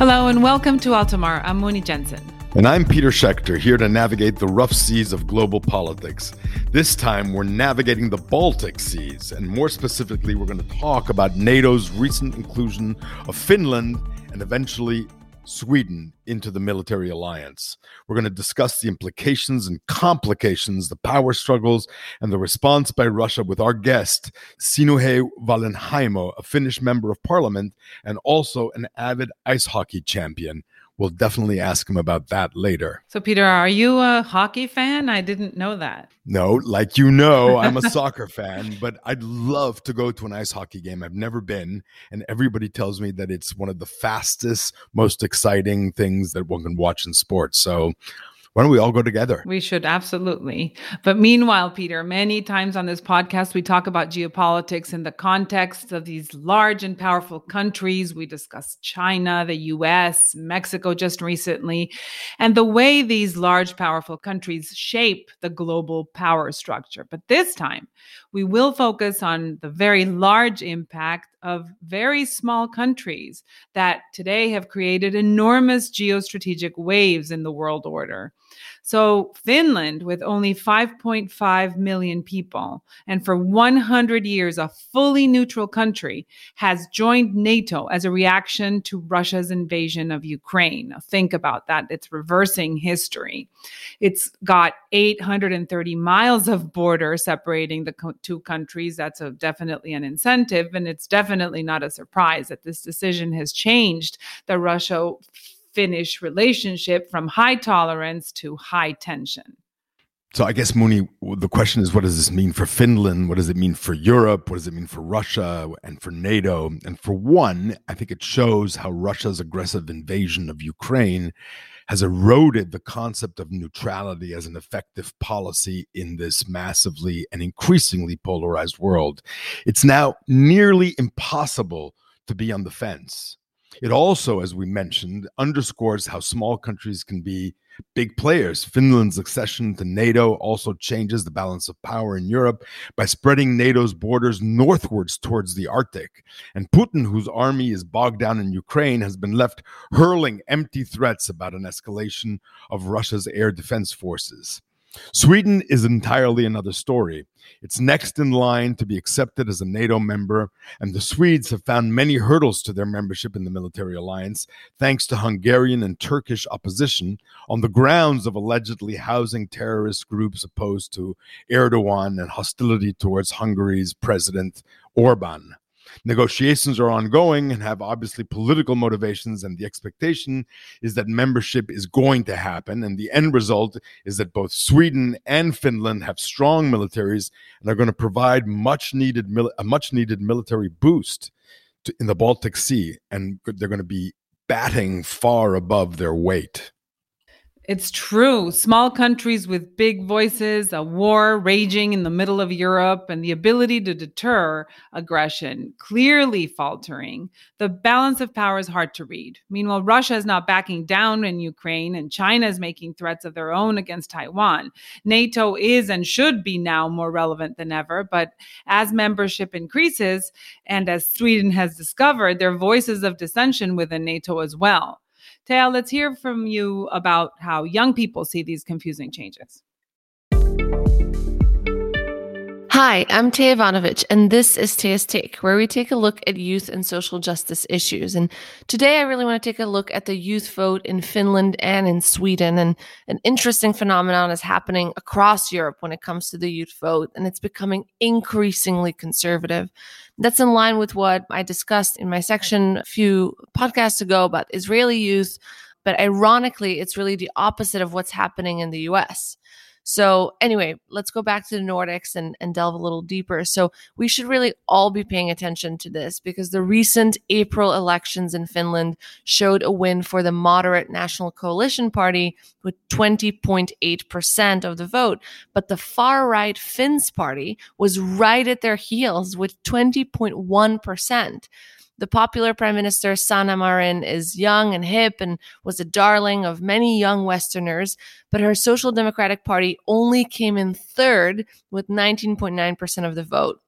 Hello and welcome to Altamar. I'm Moni Jensen. And I'm Peter Schechter, here to navigate the rough seas of global politics. This time, we're navigating the Baltic Seas, and more specifically, we're going to talk about NATO's recent inclusion of Finland and eventually Sweden into the military alliance. We're going to discuss the implications and complications, the power struggles, and the response by Russia with our guest, Sinuhe Wallinheimo, a Finnish member of parliament and also an avid ice hockey champion we'll definitely ask him about that later. So, Peter, are you a hockey fan? I didn't know that. No, like you know, I'm a soccer fan, but I'd love to go to an ice hockey game. I've never been, and everybody tells me that it's one of the fastest, most exciting things that one can watch in sports. So, why don't we all go together? We should absolutely. But meanwhile, Peter, many times on this podcast, we talk about geopolitics in the context of these large and powerful countries. We discuss China, the US, Mexico just recently, and the way these large, powerful countries shape the global power structure. But this time, we will focus on the very large impact of very small countries that today have created enormous geostrategic waves in the world order. So, Finland, with only 5.5 million people, and for 100 years a fully neutral country, has joined NATO as a reaction to Russia's invasion of Ukraine. Think about that. It's reversing history. It's got 830 miles of border separating the co- two countries. That's a, definitely an incentive, and it's definitely not a surprise that this decision has changed the Russia Finnish relationship from high tolerance to high tension. So I guess Moni, the question is, what does this mean for Finland? What does it mean for Europe? What does it mean for Russia and for NATO? And for one, I think it shows how Russia's aggressive invasion of Ukraine has eroded the concept of neutrality as an effective policy in this massively and increasingly polarized world. It's now nearly impossible to be on the fence. It also, as we mentioned, underscores how small countries can be big players. Finland's accession to NATO also changes the balance of power in Europe by spreading NATO's borders northwards towards the Arctic. And Putin, whose army is bogged down in Ukraine, has been left hurling empty threats about an escalation of Russia's air defense forces. Sweden is entirely another story. It's next in line to be accepted as a NATO member, and the Swedes have found many hurdles to their membership in the military alliance, thanks to Hungarian and Turkish opposition on the grounds of allegedly housing terrorist groups opposed to Erdogan and hostility towards Hungary's President Orban. Negotiations are ongoing and have obviously political motivations, and the expectation is that membership is going to happen. And the end result is that both Sweden and Finland have strong militaries and are going to provide much needed a much needed military boost to, in the Baltic Sea, and they're going to be batting far above their weight. It's true. Small countries with big voices, a war raging in the middle of Europe, and the ability to deter aggression clearly faltering. The balance of power is hard to read. Meanwhile, Russia is not backing down in Ukraine, and China is making threats of their own against Taiwan. NATO is and should be now more relevant than ever, but as membership increases, and as Sweden has discovered, there are voices of dissension within NATO as well. Téa, let's hear from you about how young people see these confusing changes. Hi, I'm Téa Ivanovic, and this is Téa's Take, where we take a look at youth and social justice issues. And today I really want to take a look at the youth vote in Finland and in Sweden. And an interesting phenomenon is happening across Europe when it comes to the youth vote, and it's becoming increasingly conservative. That's in line with what I discussed in my section a few podcasts ago about Israeli youth. But ironically, it's really the opposite of what's happening in the US. So, anyway, let's go back to the Nordics and, and delve a little deeper. So, we should really all be paying attention to this because the recent April elections in Finland showed a win for the moderate National Coalition Party with 20.8% of the vote. But the far right Finns Party was right at their heels with 20.1%. The popular Prime Minister Sanna Marin is young and hip and was a darling of many young Westerners, but her Social Democratic Party only came in third with 19.9% of the vote.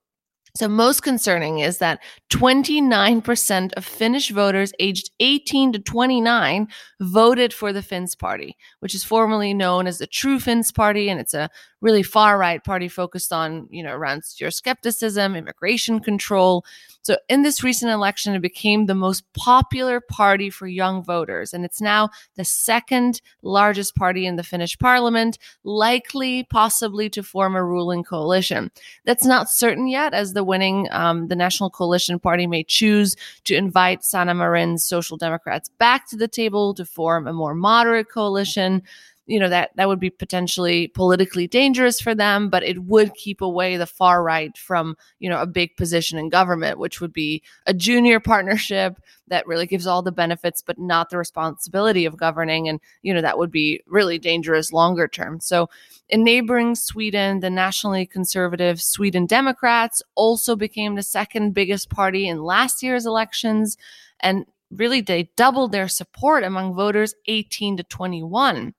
So, most concerning is that 29% of Finnish voters aged 18 to 29 voted for the Finns Party, which is formerly known as the True Finns Party. And it's a really far right party focused on, you know, around Euroscepticism, immigration control. So, in this recent election, it became the most popular party for young voters. And it's now the second largest party in the Finnish parliament, likely, possibly to form a ruling coalition. That's not certain yet, as the winning, um, the National Coalition Party may choose to invite Sanna Marin's Social Democrats back to the table to form a more moderate coalition you know that that would be potentially politically dangerous for them but it would keep away the far right from you know a big position in government which would be a junior partnership that really gives all the benefits but not the responsibility of governing. And you know that would be really dangerous longer term. So in neighboring sweden the nationally conservative sweden democrats also became the second biggest party in last year's elections. And really they doubled their support among voters 18 to 21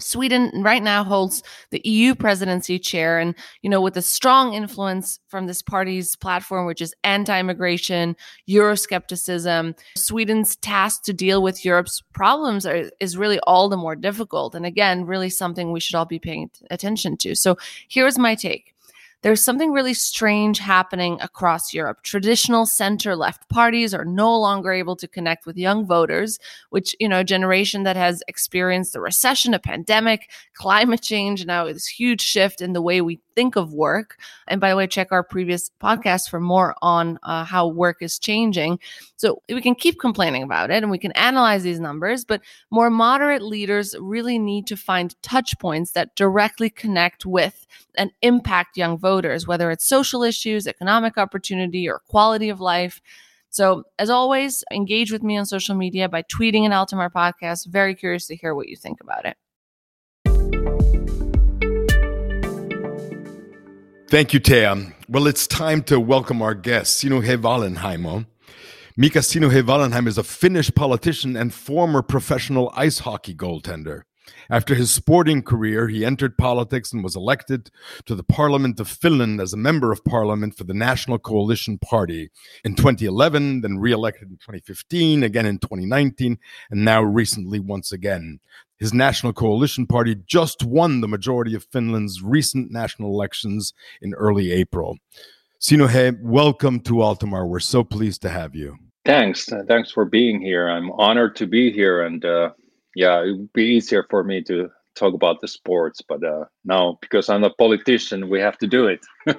Sweden right now holds the EU presidency chair. And, you know, with a strong influence from this party's platform, which is anti immigration, Euroscepticism, Sweden's task to deal with Europe's problems are, is really all the more difficult. And again, really something we should all be paying attention to. So here's my take there's something really strange happening across Europe. Traditional center left parties are no longer able to connect with young voters, which, you know, a generation that has experienced a recession, a pandemic, climate change, now this huge shift in the way we think of work. And by the way, check our previous podcast for more on uh, how work is changing. So we can keep complaining about it and we can analyze these numbers, but more moderate leaders really need to find touch points that directly connect with and impact young voters, whether it's social issues, economic opportunity, or quality of life. So, as always, engage with me on social media by tweeting an Altamar podcast. Very curious to hear what you think about it. Thank you, Téa. Well, it's time to welcome our guest, Sinuhe Wallinheimo. Mika Sinuhe Wallenheim is a Finnish politician and former professional ice hockey goaltender. After his sporting career, he entered politics and was elected to the Parliament of Finland as a member of parliament for the National Coalition Party in 2011, then re-elected in 2015, again in 2019, and now recently once again. His National Coalition Party just won the majority of Finland's recent national elections in early April. Sinuhe, welcome to Altamar. We're so pleased to have you. Thanks. Thanks for being here. I'm honored to be here. And uh, yeah, it would be easier for me to talk about the sports. But uh, now, because I'm a politician, we have to do it.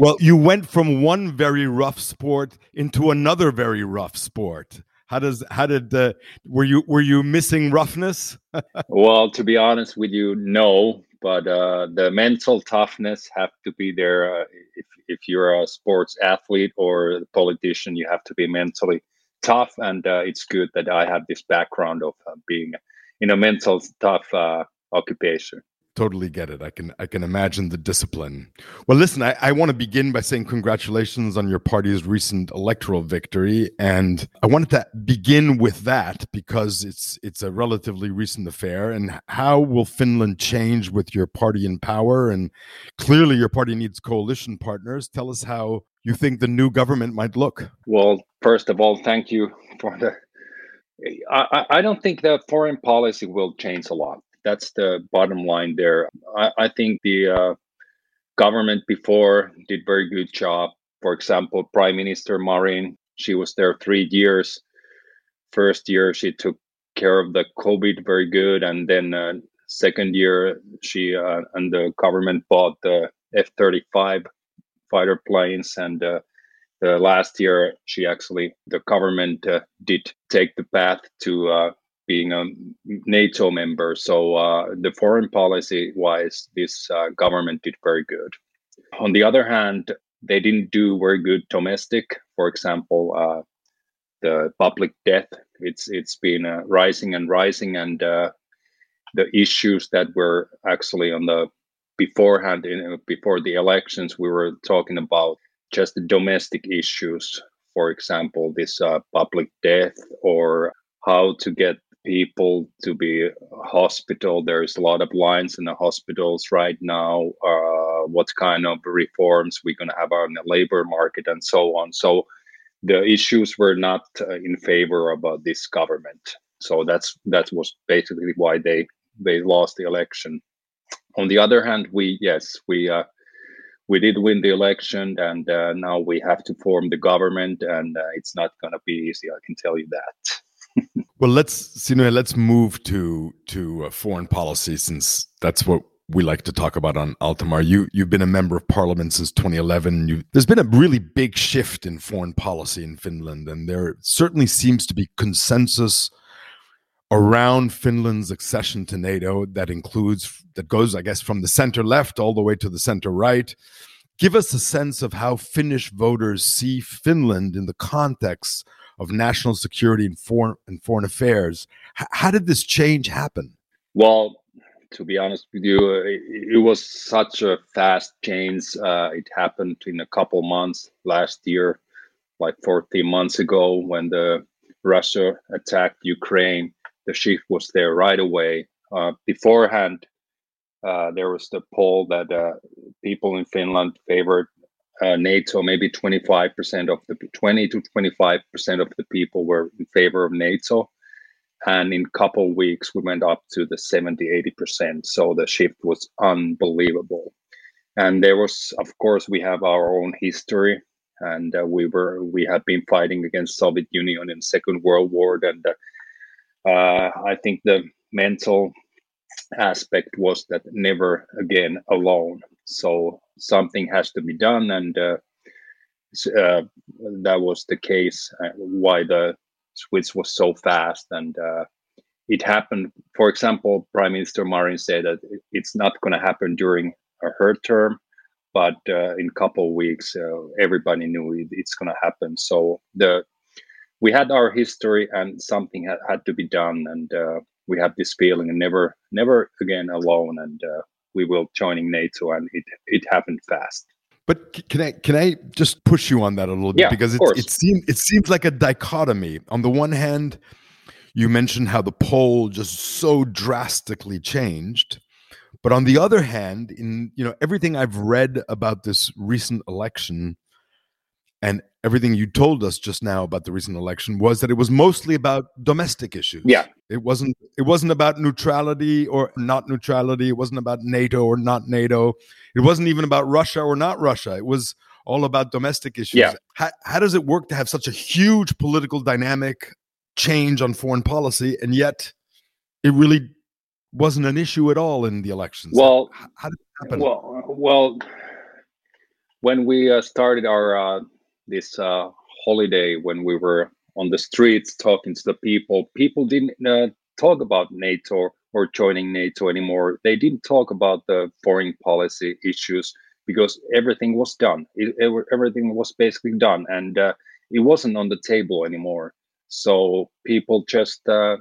well, you went from one very rough sport into another very rough sport. How does how did uh, were you were you missing roughness? well, to be honest with you, no. But uh, the mental toughness have to be there. Uh, if if you're a sports athlete or a politician, you have to be mentally tough. And uh, it's good that I have this background of uh, being in a mental tough uh, occupation totally get it. I can I can imagine the discipline. Well, listen, I, I want to begin by saying congratulations on your party's recent electoral victory, and I wanted to begin with that because it's it's a relatively recent affair. And how will Finland change with your party in power? And clearly, your party needs coalition partners. Tell us how you think the new government might look. Well, first of all, thank you for the. I, I don't think the foreign policy will change a lot that's the bottom line there. I, I think the uh, government before did very good job. For example, Prime Minister Marin, she was there three years. First year, she took care of the COVID very good, and then uh, second year, she uh, and the government bought the F thirty five fighter planes, and uh, last year, she actually the government uh, did take the path to uh, being a NATO member. So uh, the foreign policy wise, this uh, government did very good. On the other hand, they didn't do very good domestic. For example, uh, the public debt it's it's been rising and rising, and the issues that were actually on the beforehand in, before the elections, we were talking about just domestic issues. For example, this uh, public debt or how to get people to be hospital. There's a lot of lines in the hospitals right now. Uh, what kind of reforms we're going to have on the labor market and so on. So the issues were not uh, in favor of uh, this government. So that's that was basically why they they lost the election. On the other hand, we yes we uh, we did win the election, and uh, now we have to form the government, and uh, it's not going to be easy. I can tell you that. well, let's know let's move to to uh, foreign policy since that's what we like to talk about on Altamar. You you've been a member of parliament since 2011. You, there's been a really big shift in foreign policy in Finland, and there certainly seems to be consensus around Finland's accession to NATO that includes that goes, I guess, from the center left all the way to the center right. Give us a sense of how Finnish voters see Finland in the context of national security and foreign and foreign affairs. H- how did this change happen? Well, to be honest with you, it, it was such a fast change. Uh, it happened in a couple months last year, like 14 months ago, when the Russia attacked Ukraine the shift was there right away. Uh, beforehand, uh, there was the poll that uh, people in Finland favored uh, NATO. Maybe 25% of the 20 to 25% of the people were in favor of NATO, and in a couple weeks we went up to the 70, 80%. So the shift was unbelievable. And there was, of course, we have our own history and uh, we were we have been fighting against Soviet Union in Second World War, and uh, I think the mental aspect was that never again alone. So something has to be done, and uh, uh, that was the case. Uh, why the switch was so fast, and uh, it happened. For example, Prime Minister Marin said that it's not going to happen during her term, but uh, in a couple of weeks, everybody knew it, it's going to happen. So the we had our history and something had, had to be done and uh, we had this feeling and never never again alone and uh, we will joining nato and it it happened fast. But can I can I just push you on that a little bit? Yeah, because it, it seems it seems like a dichotomy. On the one hand, you mentioned how the poll just so drastically changed, but on the other hand, in you know everything I've read about this recent election, and everything you told us just now about the recent election was that it was mostly about domestic issues. Yeah. It wasn't it wasn't about neutrality or not neutrality, it wasn't about NATO or not NATO. It wasn't even about Russia or not Russia. It was all about domestic issues. Yeah. How, how does it work to have such a huge political dynamic change on foreign policy and yet it really wasn't an issue at all in the elections? Well, how, how did it happen? Well, well when we uh, started our uh, this uh, holiday when we were on the streets talking to the people, people didn't uh, talk about NATO or joining NATO anymore. They didn't talk about the foreign policy issues because everything was done. It, everything was basically done, and uh, it wasn't on the table anymore. So people just uh,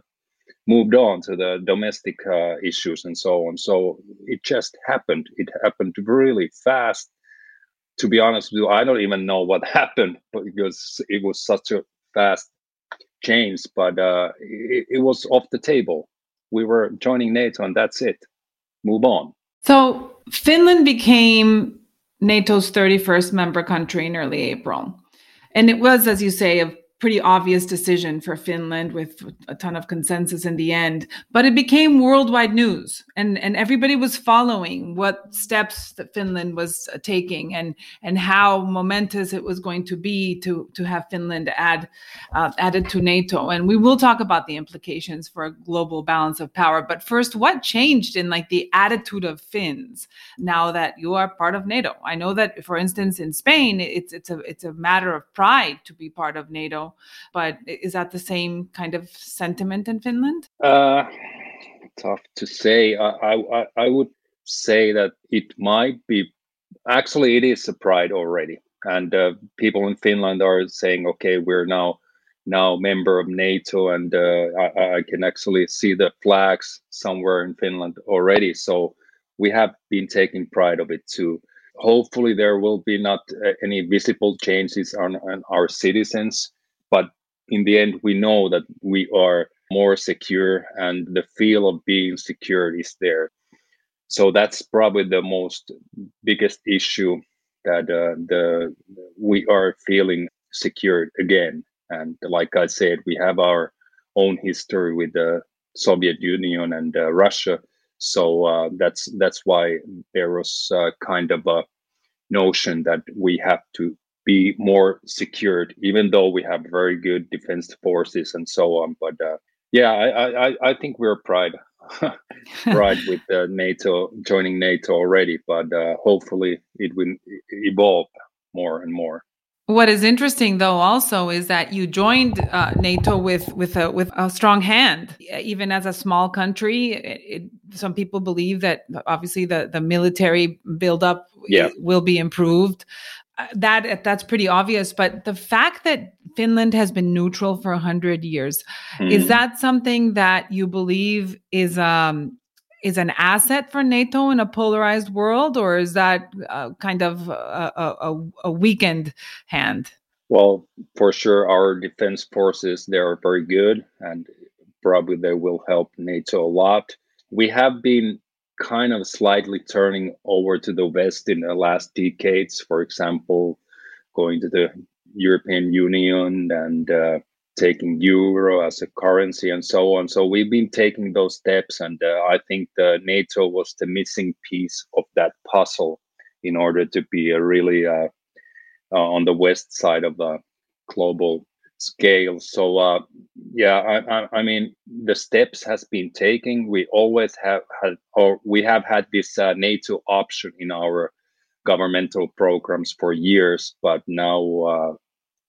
moved on to the domestic uh, issues and so on. So it just happened. It happened really fast to be honest with you, I don't even know what happened because it was such a fast change. But uh, it, it was off the table. We were joining NATO, and that's it. Move on. So Finland became NATO's 31st member country in early April. And it was, as you say, a pretty obvious decision for Finland with a ton of consensus in the end. But it became worldwide news, and and everybody was following what steps that Finland was taking and and how momentous it was going to be to to have Finland add uh, added to NATO. And we will talk about the implications for a global balance of power. But first, what changed in like the attitude of Finns now that you are part of NATO? I know that, for instance, in Spain, it's it's a it's a matter of pride to be part of NATO but is that the same kind of sentiment in Finland? Uh, tough to say. I, I, I would say that it might be. Actually, it is a pride already, and uh, people in Finland are saying, "Okay, we're now." now member of NATO, and uh, I, I, can actually see the flags somewhere in Finland already. So we have been taking pride of it too. Hopefully, there will be not uh, any visible changes on, on, our citizens, but in the end we know that we are more secure, and the feel of being secure is there. So that's probably the most biggest issue that uh, the we are feeling secured again. And like I said, we have our own history with the Soviet Union and uh, Russia. So uh, that's that's why there was uh, kind of a notion that we have to be more secured, even though we have very good defense forces and so on. But uh, yeah, I, I, I think we're pride pride with uh, NATO joining NATO already, but uh, hopefully it will evolve more and more. What is interesting, though, also is that you joined uh, NATO with with a with a strong hand, even as a small country. It, it, some people believe that obviously the the military buildup yeah. will be improved. Uh, that that's pretty obvious. But the fact that Finland has been neutral for hundred years mm. is that something that you believe is um is an asset for NATO in a polarized world, or is that uh, kind of a, a, a, weakened hand? Well, for sure, our defense forces they are very good, and probably they will help NATO a lot. We have been kind of slightly turning over to the West in the last decades. For example, going to the European Union and uh, taking euro as a currency and so on. So we've been taking those steps, and uh, I think the NATO was the missing piece of that puzzle in order to be a really uh, uh, on the west side of the global scale. So uh, yeah, I, I, I, mean the steps has been taken. We always have had, or we have had this uh, NATO option in our governmental programs for years, but now uh,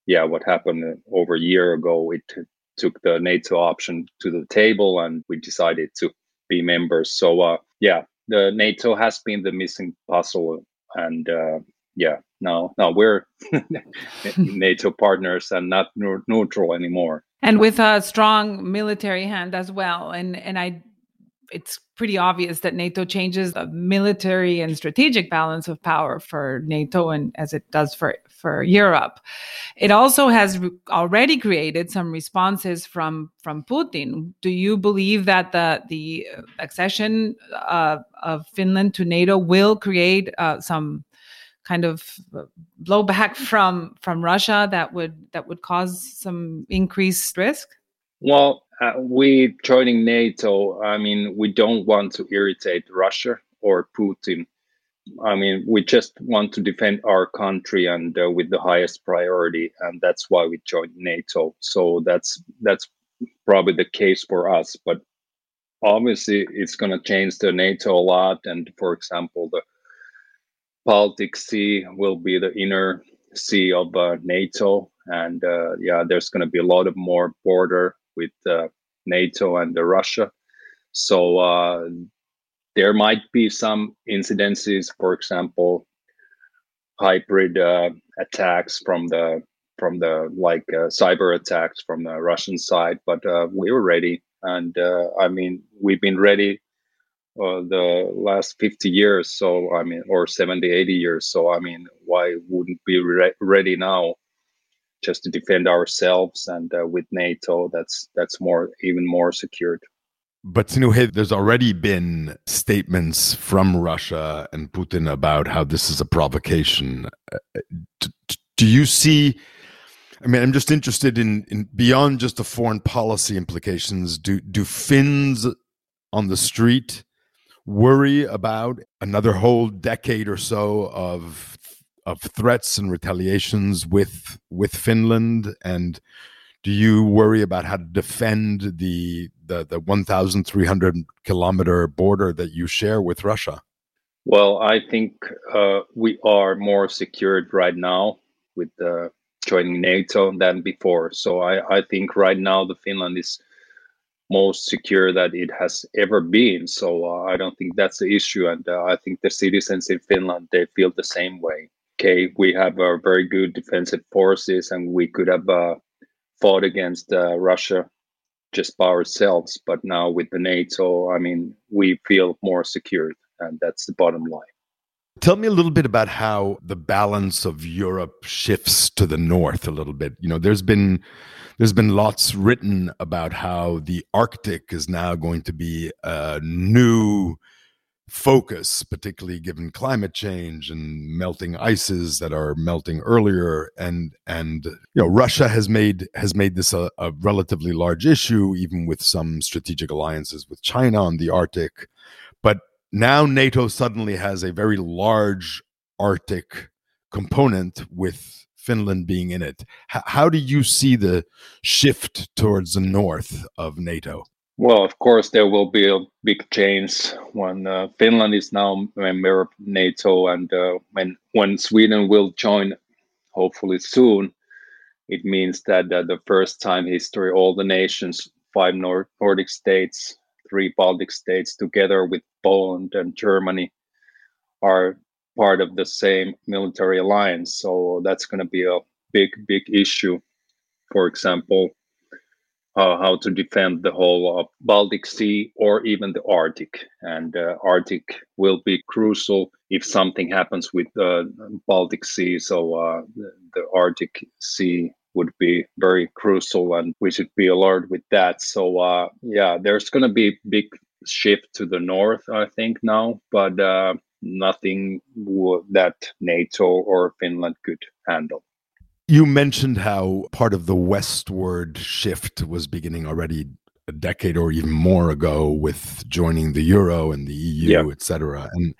yeah, what happened over a year ago, it t- took the NATO option to the table and we decided to be members. So, uh, yeah, the NATO has been the missing puzzle. And uh, yeah, no, now we're NATO partners and not neutral anymore. And with a strong military hand as well. And, and I it's pretty obvious that NATO changes the military and strategic balance of power for NATO and as it does for, for Europe. It also has re- already created some responses from, from Putin. Do you believe that the, the accession uh, of Finland to NATO will create uh, some kind of blowback from from Russia that would that would cause some increased risk? Well, uh, we joining NATO, I mean, we don't want to irritate Russia or Putin. I mean, we just want to defend our country and uh, with the highest priority, and that's why we joined NATO. So that's that's probably the case for us. But obviously, it's going to change the NATO a lot. And for example, the Baltic Sea will be the inner sea of uh, NATO, and uh, yeah, there's going to be a lot of more border with uh, NATO and the Russia. So uh, there might be some incidences, for example, hybrid uh, attacks from the from the like uh, cyber attacks from the Russian side, but uh, we were ready, and uh, I mean we've been ready uh, the last 50 years so i mean or 70 80 years so i mean why wouldn't be re- ready now just to defend ourselves and uh, with nato that's that's more even more secured but Sinuhe, there's already been statements from Russia and Putin about how this is a provocation. Uh, do, do you see? I mean, I'm just interested in, in beyond just the foreign policy implications. Do do Finns on the street worry about another whole decade or so of of threats and retaliations with with Finland? And do you worry about how to defend the the, the 1300 kilometer border that you share with Russia? Well I think uh, we are more secured right now with uh, joining NATO than before. So I, I think right now the Finland is most secure that it has ever been. So uh, I don't think that's the issue, and uh, I think the citizens in Finland they feel the same way. Okay, we have a very good defensive forces, and we could have uh, fought against uh, Russia just by ourselves. But now with the NATO, I mean, we feel more secure, and that's the bottom line. Tell me a little bit about how the balance of Europe shifts to the north a little bit. You know, there's been there's been lots written about how the Arctic is now going to be a new focus, particularly given climate change and melting ices that are melting earlier. And and you know, Russia has made has made this a, a relatively large issue, even with some strategic alliances with China on the Arctic. But now NATO suddenly has a very large Arctic component with Finland being in it. H- how do you see the shift towards the north of NATO? Well, of course, there will be a big change when uh, Finland is now a member of NATO, and uh, when when Sweden will join, hopefully soon. It means that uh, the first time history, all the nations, five Nord- Nordic states, three Baltic states, together with Poland and Germany, are part of the same military alliance. So that's going to be a big, big issue. For example, uh, how to defend the whole uh, Baltic Sea or even the Arctic. And uh, Arctic will be crucial if something happens with the Baltic Sea. So uh, the Arctic Sea would be very crucial, and we should be alert with that. So uh, yeah, there's going to be big shift to the north, I think now, but uh, nothing that NATO or Finland could handle. You mentioned how part of the westward shift was beginning already a decade or even more ago with joining the euro and the EU, yeah. et cetera. And,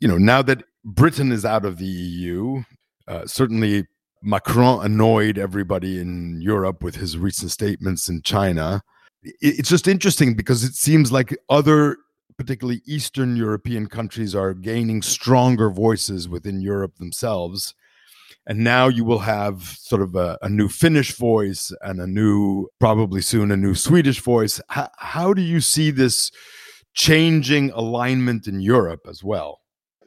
you know, now that Britain is out of the EU, uh, certainly Macron annoyed everybody in Europe with his recent statements in China. It's just interesting because it seems like other, particularly Eastern European countries, are gaining stronger voices within Europe themselves and now you will have sort of a, a, new Finnish voice and a new, probably soon, a new Swedish voice. How, how do you see this changing alignment in Europe as well?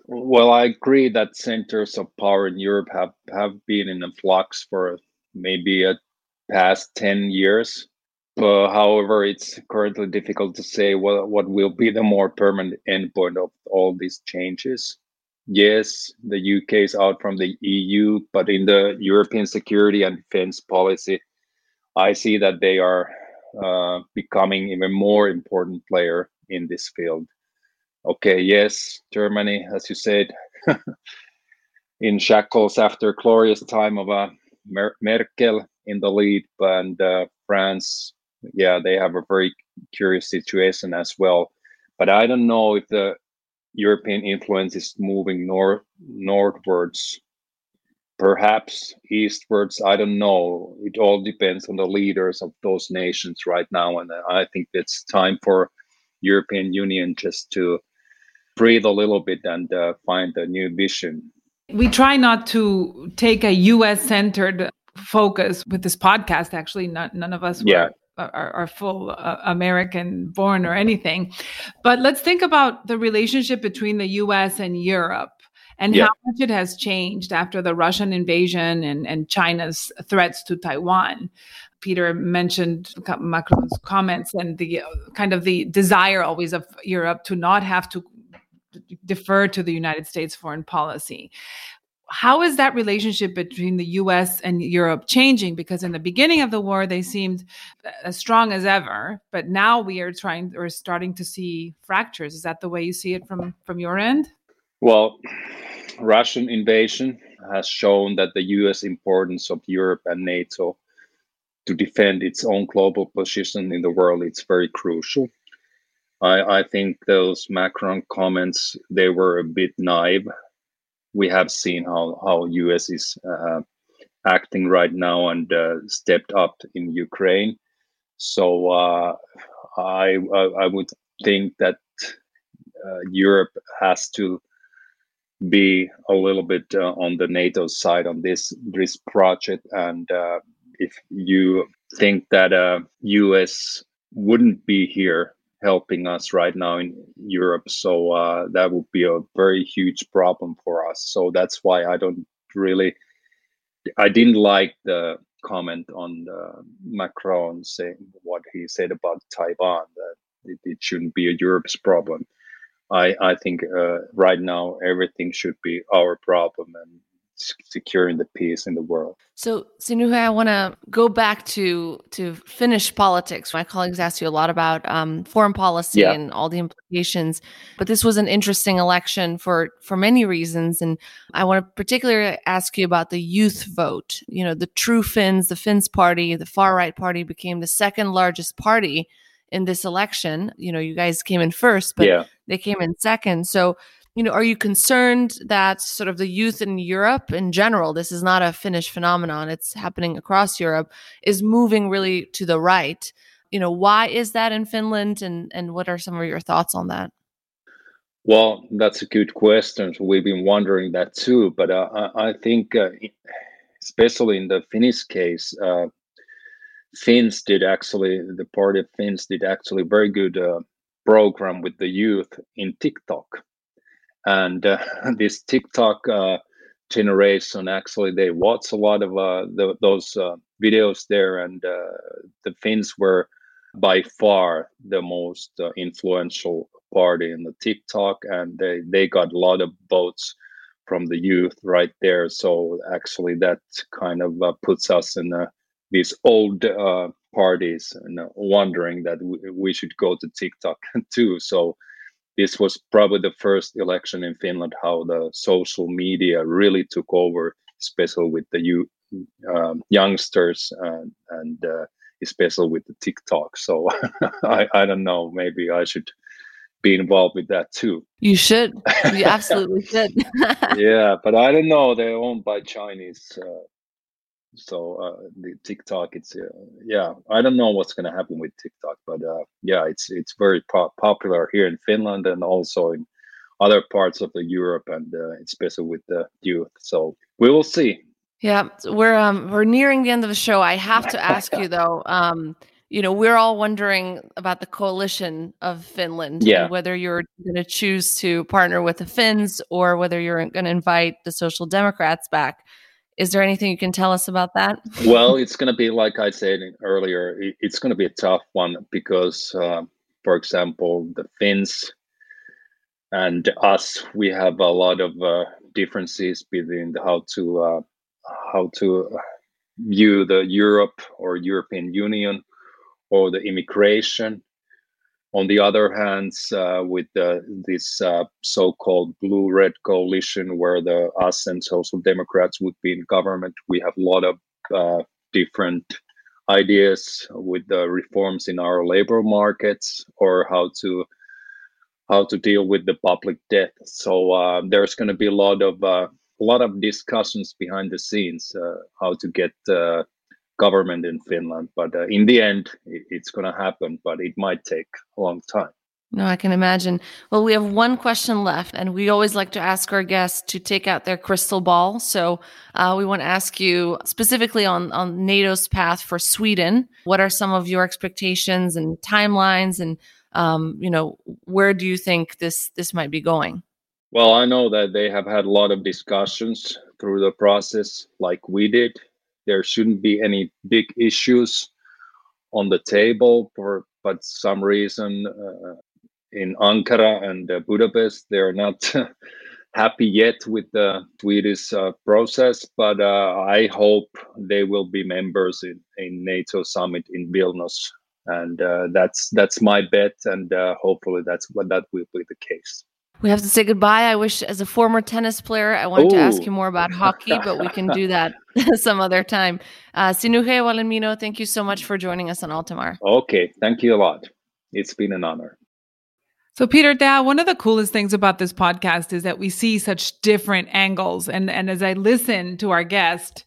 Well, I agree that centers of power in Europe have, have been in a flux for maybe a past 10 years. Uh, however, it's currently difficult to say what, what will be the more permanent endpoint of all these changes yes, the UK is out from the EU, but in the European security and defense policy, I see that they are uh, becoming even more important player in this field. Okay, yes, Germany, as you said, in shackles after glorious time of uh, Mer- Merkel in the lead, and uh, France, yeah, they have a very curious situation as well. But I don't know if the European influence is moving north northwards, perhaps eastwards. I don't know. It all depends on the leaders of those nations right now, and I think it's time for European Union just to breathe a little bit and uh, find a new vision. We try not to take a U.S. centered focus with this podcast. Actually, not, none of us were yeah are, are full uh, American born or anything. But let's think about the relationship between the US and Europe and yeah. how much it has changed after the Russian invasion and, and China's threats to Taiwan. Peter mentioned Macron's comments and the uh, kind of the desire always of Europe to not have to defer to the United States foreign policy how is that relationship between the US and Europe changing? Because in the beginning of the war, they seemed uh, as strong as ever, but now we are trying or starting to see fractures. Is that the way you see it from, from your end? Well, Russian invasion has shown that the US importance of Europe and NATO to defend its own global position in the world it's very crucial. I, I think those Macron comments they were a bit naive we have seen how how US is uh, acting right now and uh, stepped up in Ukraine. So uh, I, I would think that uh, Europe has to be a little bit uh, on the NATO side on this this project. And uh, if you think that US wouldn't be here helping us right now in Europe. So uh, that would be a very huge problem for us. So that's why I don't really, I didn't like the comment on the Macron saying what he said about Taiwan that it, it, shouldn't be Europe's problem. I I think uh, right now everything should be our problem and securing the peace in the world. So, Sinuhe, I want to go back to to Finnish politics. My colleagues asked you a lot about um, foreign policy yeah. and all the implications, but this was an interesting election for for many reasons, and I want to particularly ask you about the youth vote. You know, the True Finns, the Finns Party, the far right party, became the second largest party in this election. You know, you guys came in first, but yeah. they came in second. So you know, are you concerned that sort of the youth in Europe in general, this is not a Finnish phenomenon, it's happening across Europe, is moving really to the right? You know, why is that in Finland and and what are some of your thoughts on that? Well, that's a good question. We've been wondering that too, but uh, I think, uh, especially in the Finnish case, uh, Finns did actually the party of Finns did actually very good uh, program with the youth in TikTok and uh, this TikTok uh, generation actually they watch a lot of uh, the, those uh, videos there, and uh, the Finns were by far the most uh, influential party in the TikTok, and they they got a lot of votes from the youth right there. So actually, that kind of puts us in these old parties and wondering that we, we should go to TikTok too. So this was probably the first election in Finland how the social media really took over, especially with the youth, um, youngsters and, and uh, especially with the TikTok. So I, I don't know, maybe I should be involved with that too. You should. You absolutely should. yeah, but I don't know. They're owned by Chinese uh, so uh, the TikTok, it's uh, yeah, I don't know what's going to happen with TikTok, but uh, yeah, it's it's very po- popular here in Finland and also in other parts of the Europe and uh, especially with the youth. So we will see. Yeah, we're um we're nearing the end of the show. I have to ask you though. Um, you know, we're all wondering about the coalition of Finland. Yeah. whether you're going to choose to partner with the Finns or whether you're going to invite the Social Democrats back. Is there anything you can tell us about that? well, it's going to be like I said earlier. It's going to be a tough one because, uh, for example, the Finns and us, we have a lot of uh, differences between how to uh, how to view the Europe or European Union or the immigration on the other hand, uh, with this uh, so-called blue-red coalition, where the us and social democrats would be in government, we have a lot of uh, different ideas with the reforms in our labor markets or how to how to deal with the public debt. So uh, there's going to be a lot of uh, a lot of discussions behind the scenes uh, how to get government in Finland. But uh, in the end, it's going to happen, but it might take a long time. No, I can imagine. Well, we have one question left, and we always like to ask our guests to take out their crystal ball. So uh, we want to ask you specifically on, on NATO's path for Sweden. What are some of your expectations and timelines, and um, you know where do you think this this might be going? Well, I know that they have had a lot of discussions through the process, like we did there shouldn't be any big issues on the table for but some reason uh, in Ankara and uh, Budapest they're not happy yet with the Swedish uh, process but uh, I hope they will be members in, in NATO summit in Vilnius. And uh, that's that's my bet and uh, hopefully that's what that will be the case we have to say goodbye. I wish, as a former tennis player, I wanted Ooh. to ask you more about hockey, but we can do that some other time. Uh, Sinuhe Wallinheimo, thank you so much for joining us on Altamar. Okay, thank you a lot. It's been an honor. So, Peter Dad, one of the coolest things about this podcast is that we see such different angles. And, and as I listen to our guest,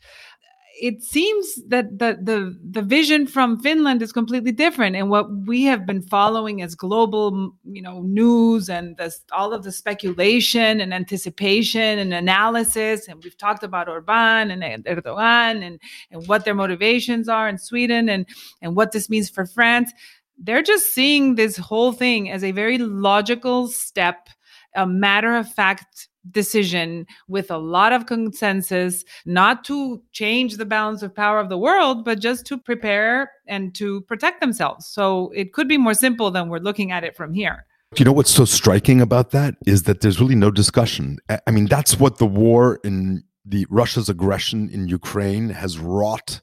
it seems that the the the vision from Finland is completely different, and what we have been following as global, you know, news and this, all of the speculation and anticipation and analysis, and we've talked about Orban and Erdogan and and what their motivations are in Sweden and and what this means for France. They're just seeing this whole thing as a very logical step, a matter of fact decision with a lot of consensus, not to change the balance of power of the world, but just to prepare and to protect themselves. So it could be more simple than we're looking at it from here. You know what's so striking about that is that there's really no discussion. I mean, that's what the war in the Russia's aggression in Ukraine has wrought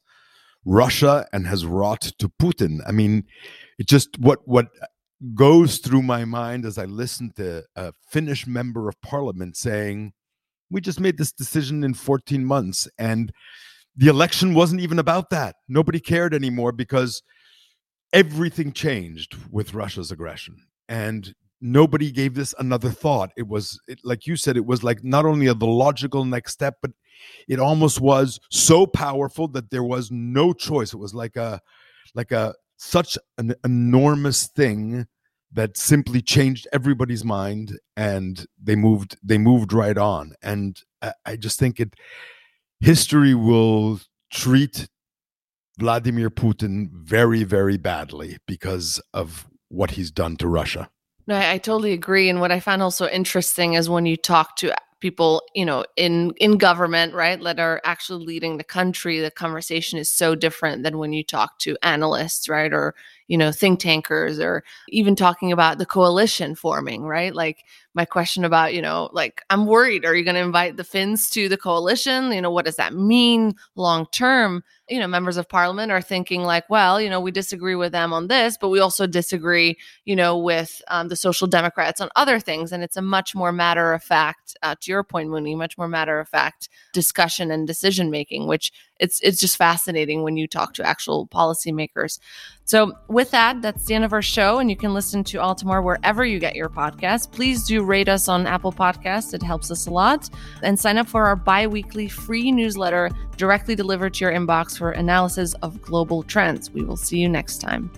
Russia and has wrought to Putin. I mean, it just what what goes through my mind as I listen to a Finnish member of parliament saying, "We just made this decision in 14 months and the election wasn't even about that. Nobody cared anymore because everything changed with Russia's aggression. And nobody gave this another thought. It was, it, like you said, it was like not only the logical next step, but it almost was so powerful that there was no choice. It was like a, like a, such an enormous thing that simply changed everybody's mind and they moved they moved right on and I, I just think it history will treat Vladimir Putin very, very badly because of what he's done to Russia. No, I, I totally agree. And what I found also interesting is when you talk to people, you know, in in government, right, that are actually leading the country, the conversation is so different than when you talk to analysts, right, or you know, think tankers, or even talking about the coalition forming, right? Like my question about, you know, like I'm worried, are you going to invite the Finns to the coalition? You know, what does that mean long term? You know, members of parliament are thinking like, well, you know, we disagree with them on this, but we also disagree, you know, with um, the social democrats on other things, and it's a much more matter of fact, uh, to your point, Moni much more matter of fact discussion and decision making, which it's it's just fascinating when you talk to actual policymakers. So, with that, that's the end of our show, and you can listen to Altamar wherever you get your podcast. Please do rate us on Apple Podcasts; it helps us a lot. And sign up for our bi-weekly free newsletter directly delivered to your inbox for analysis of global trends. We will see you next time.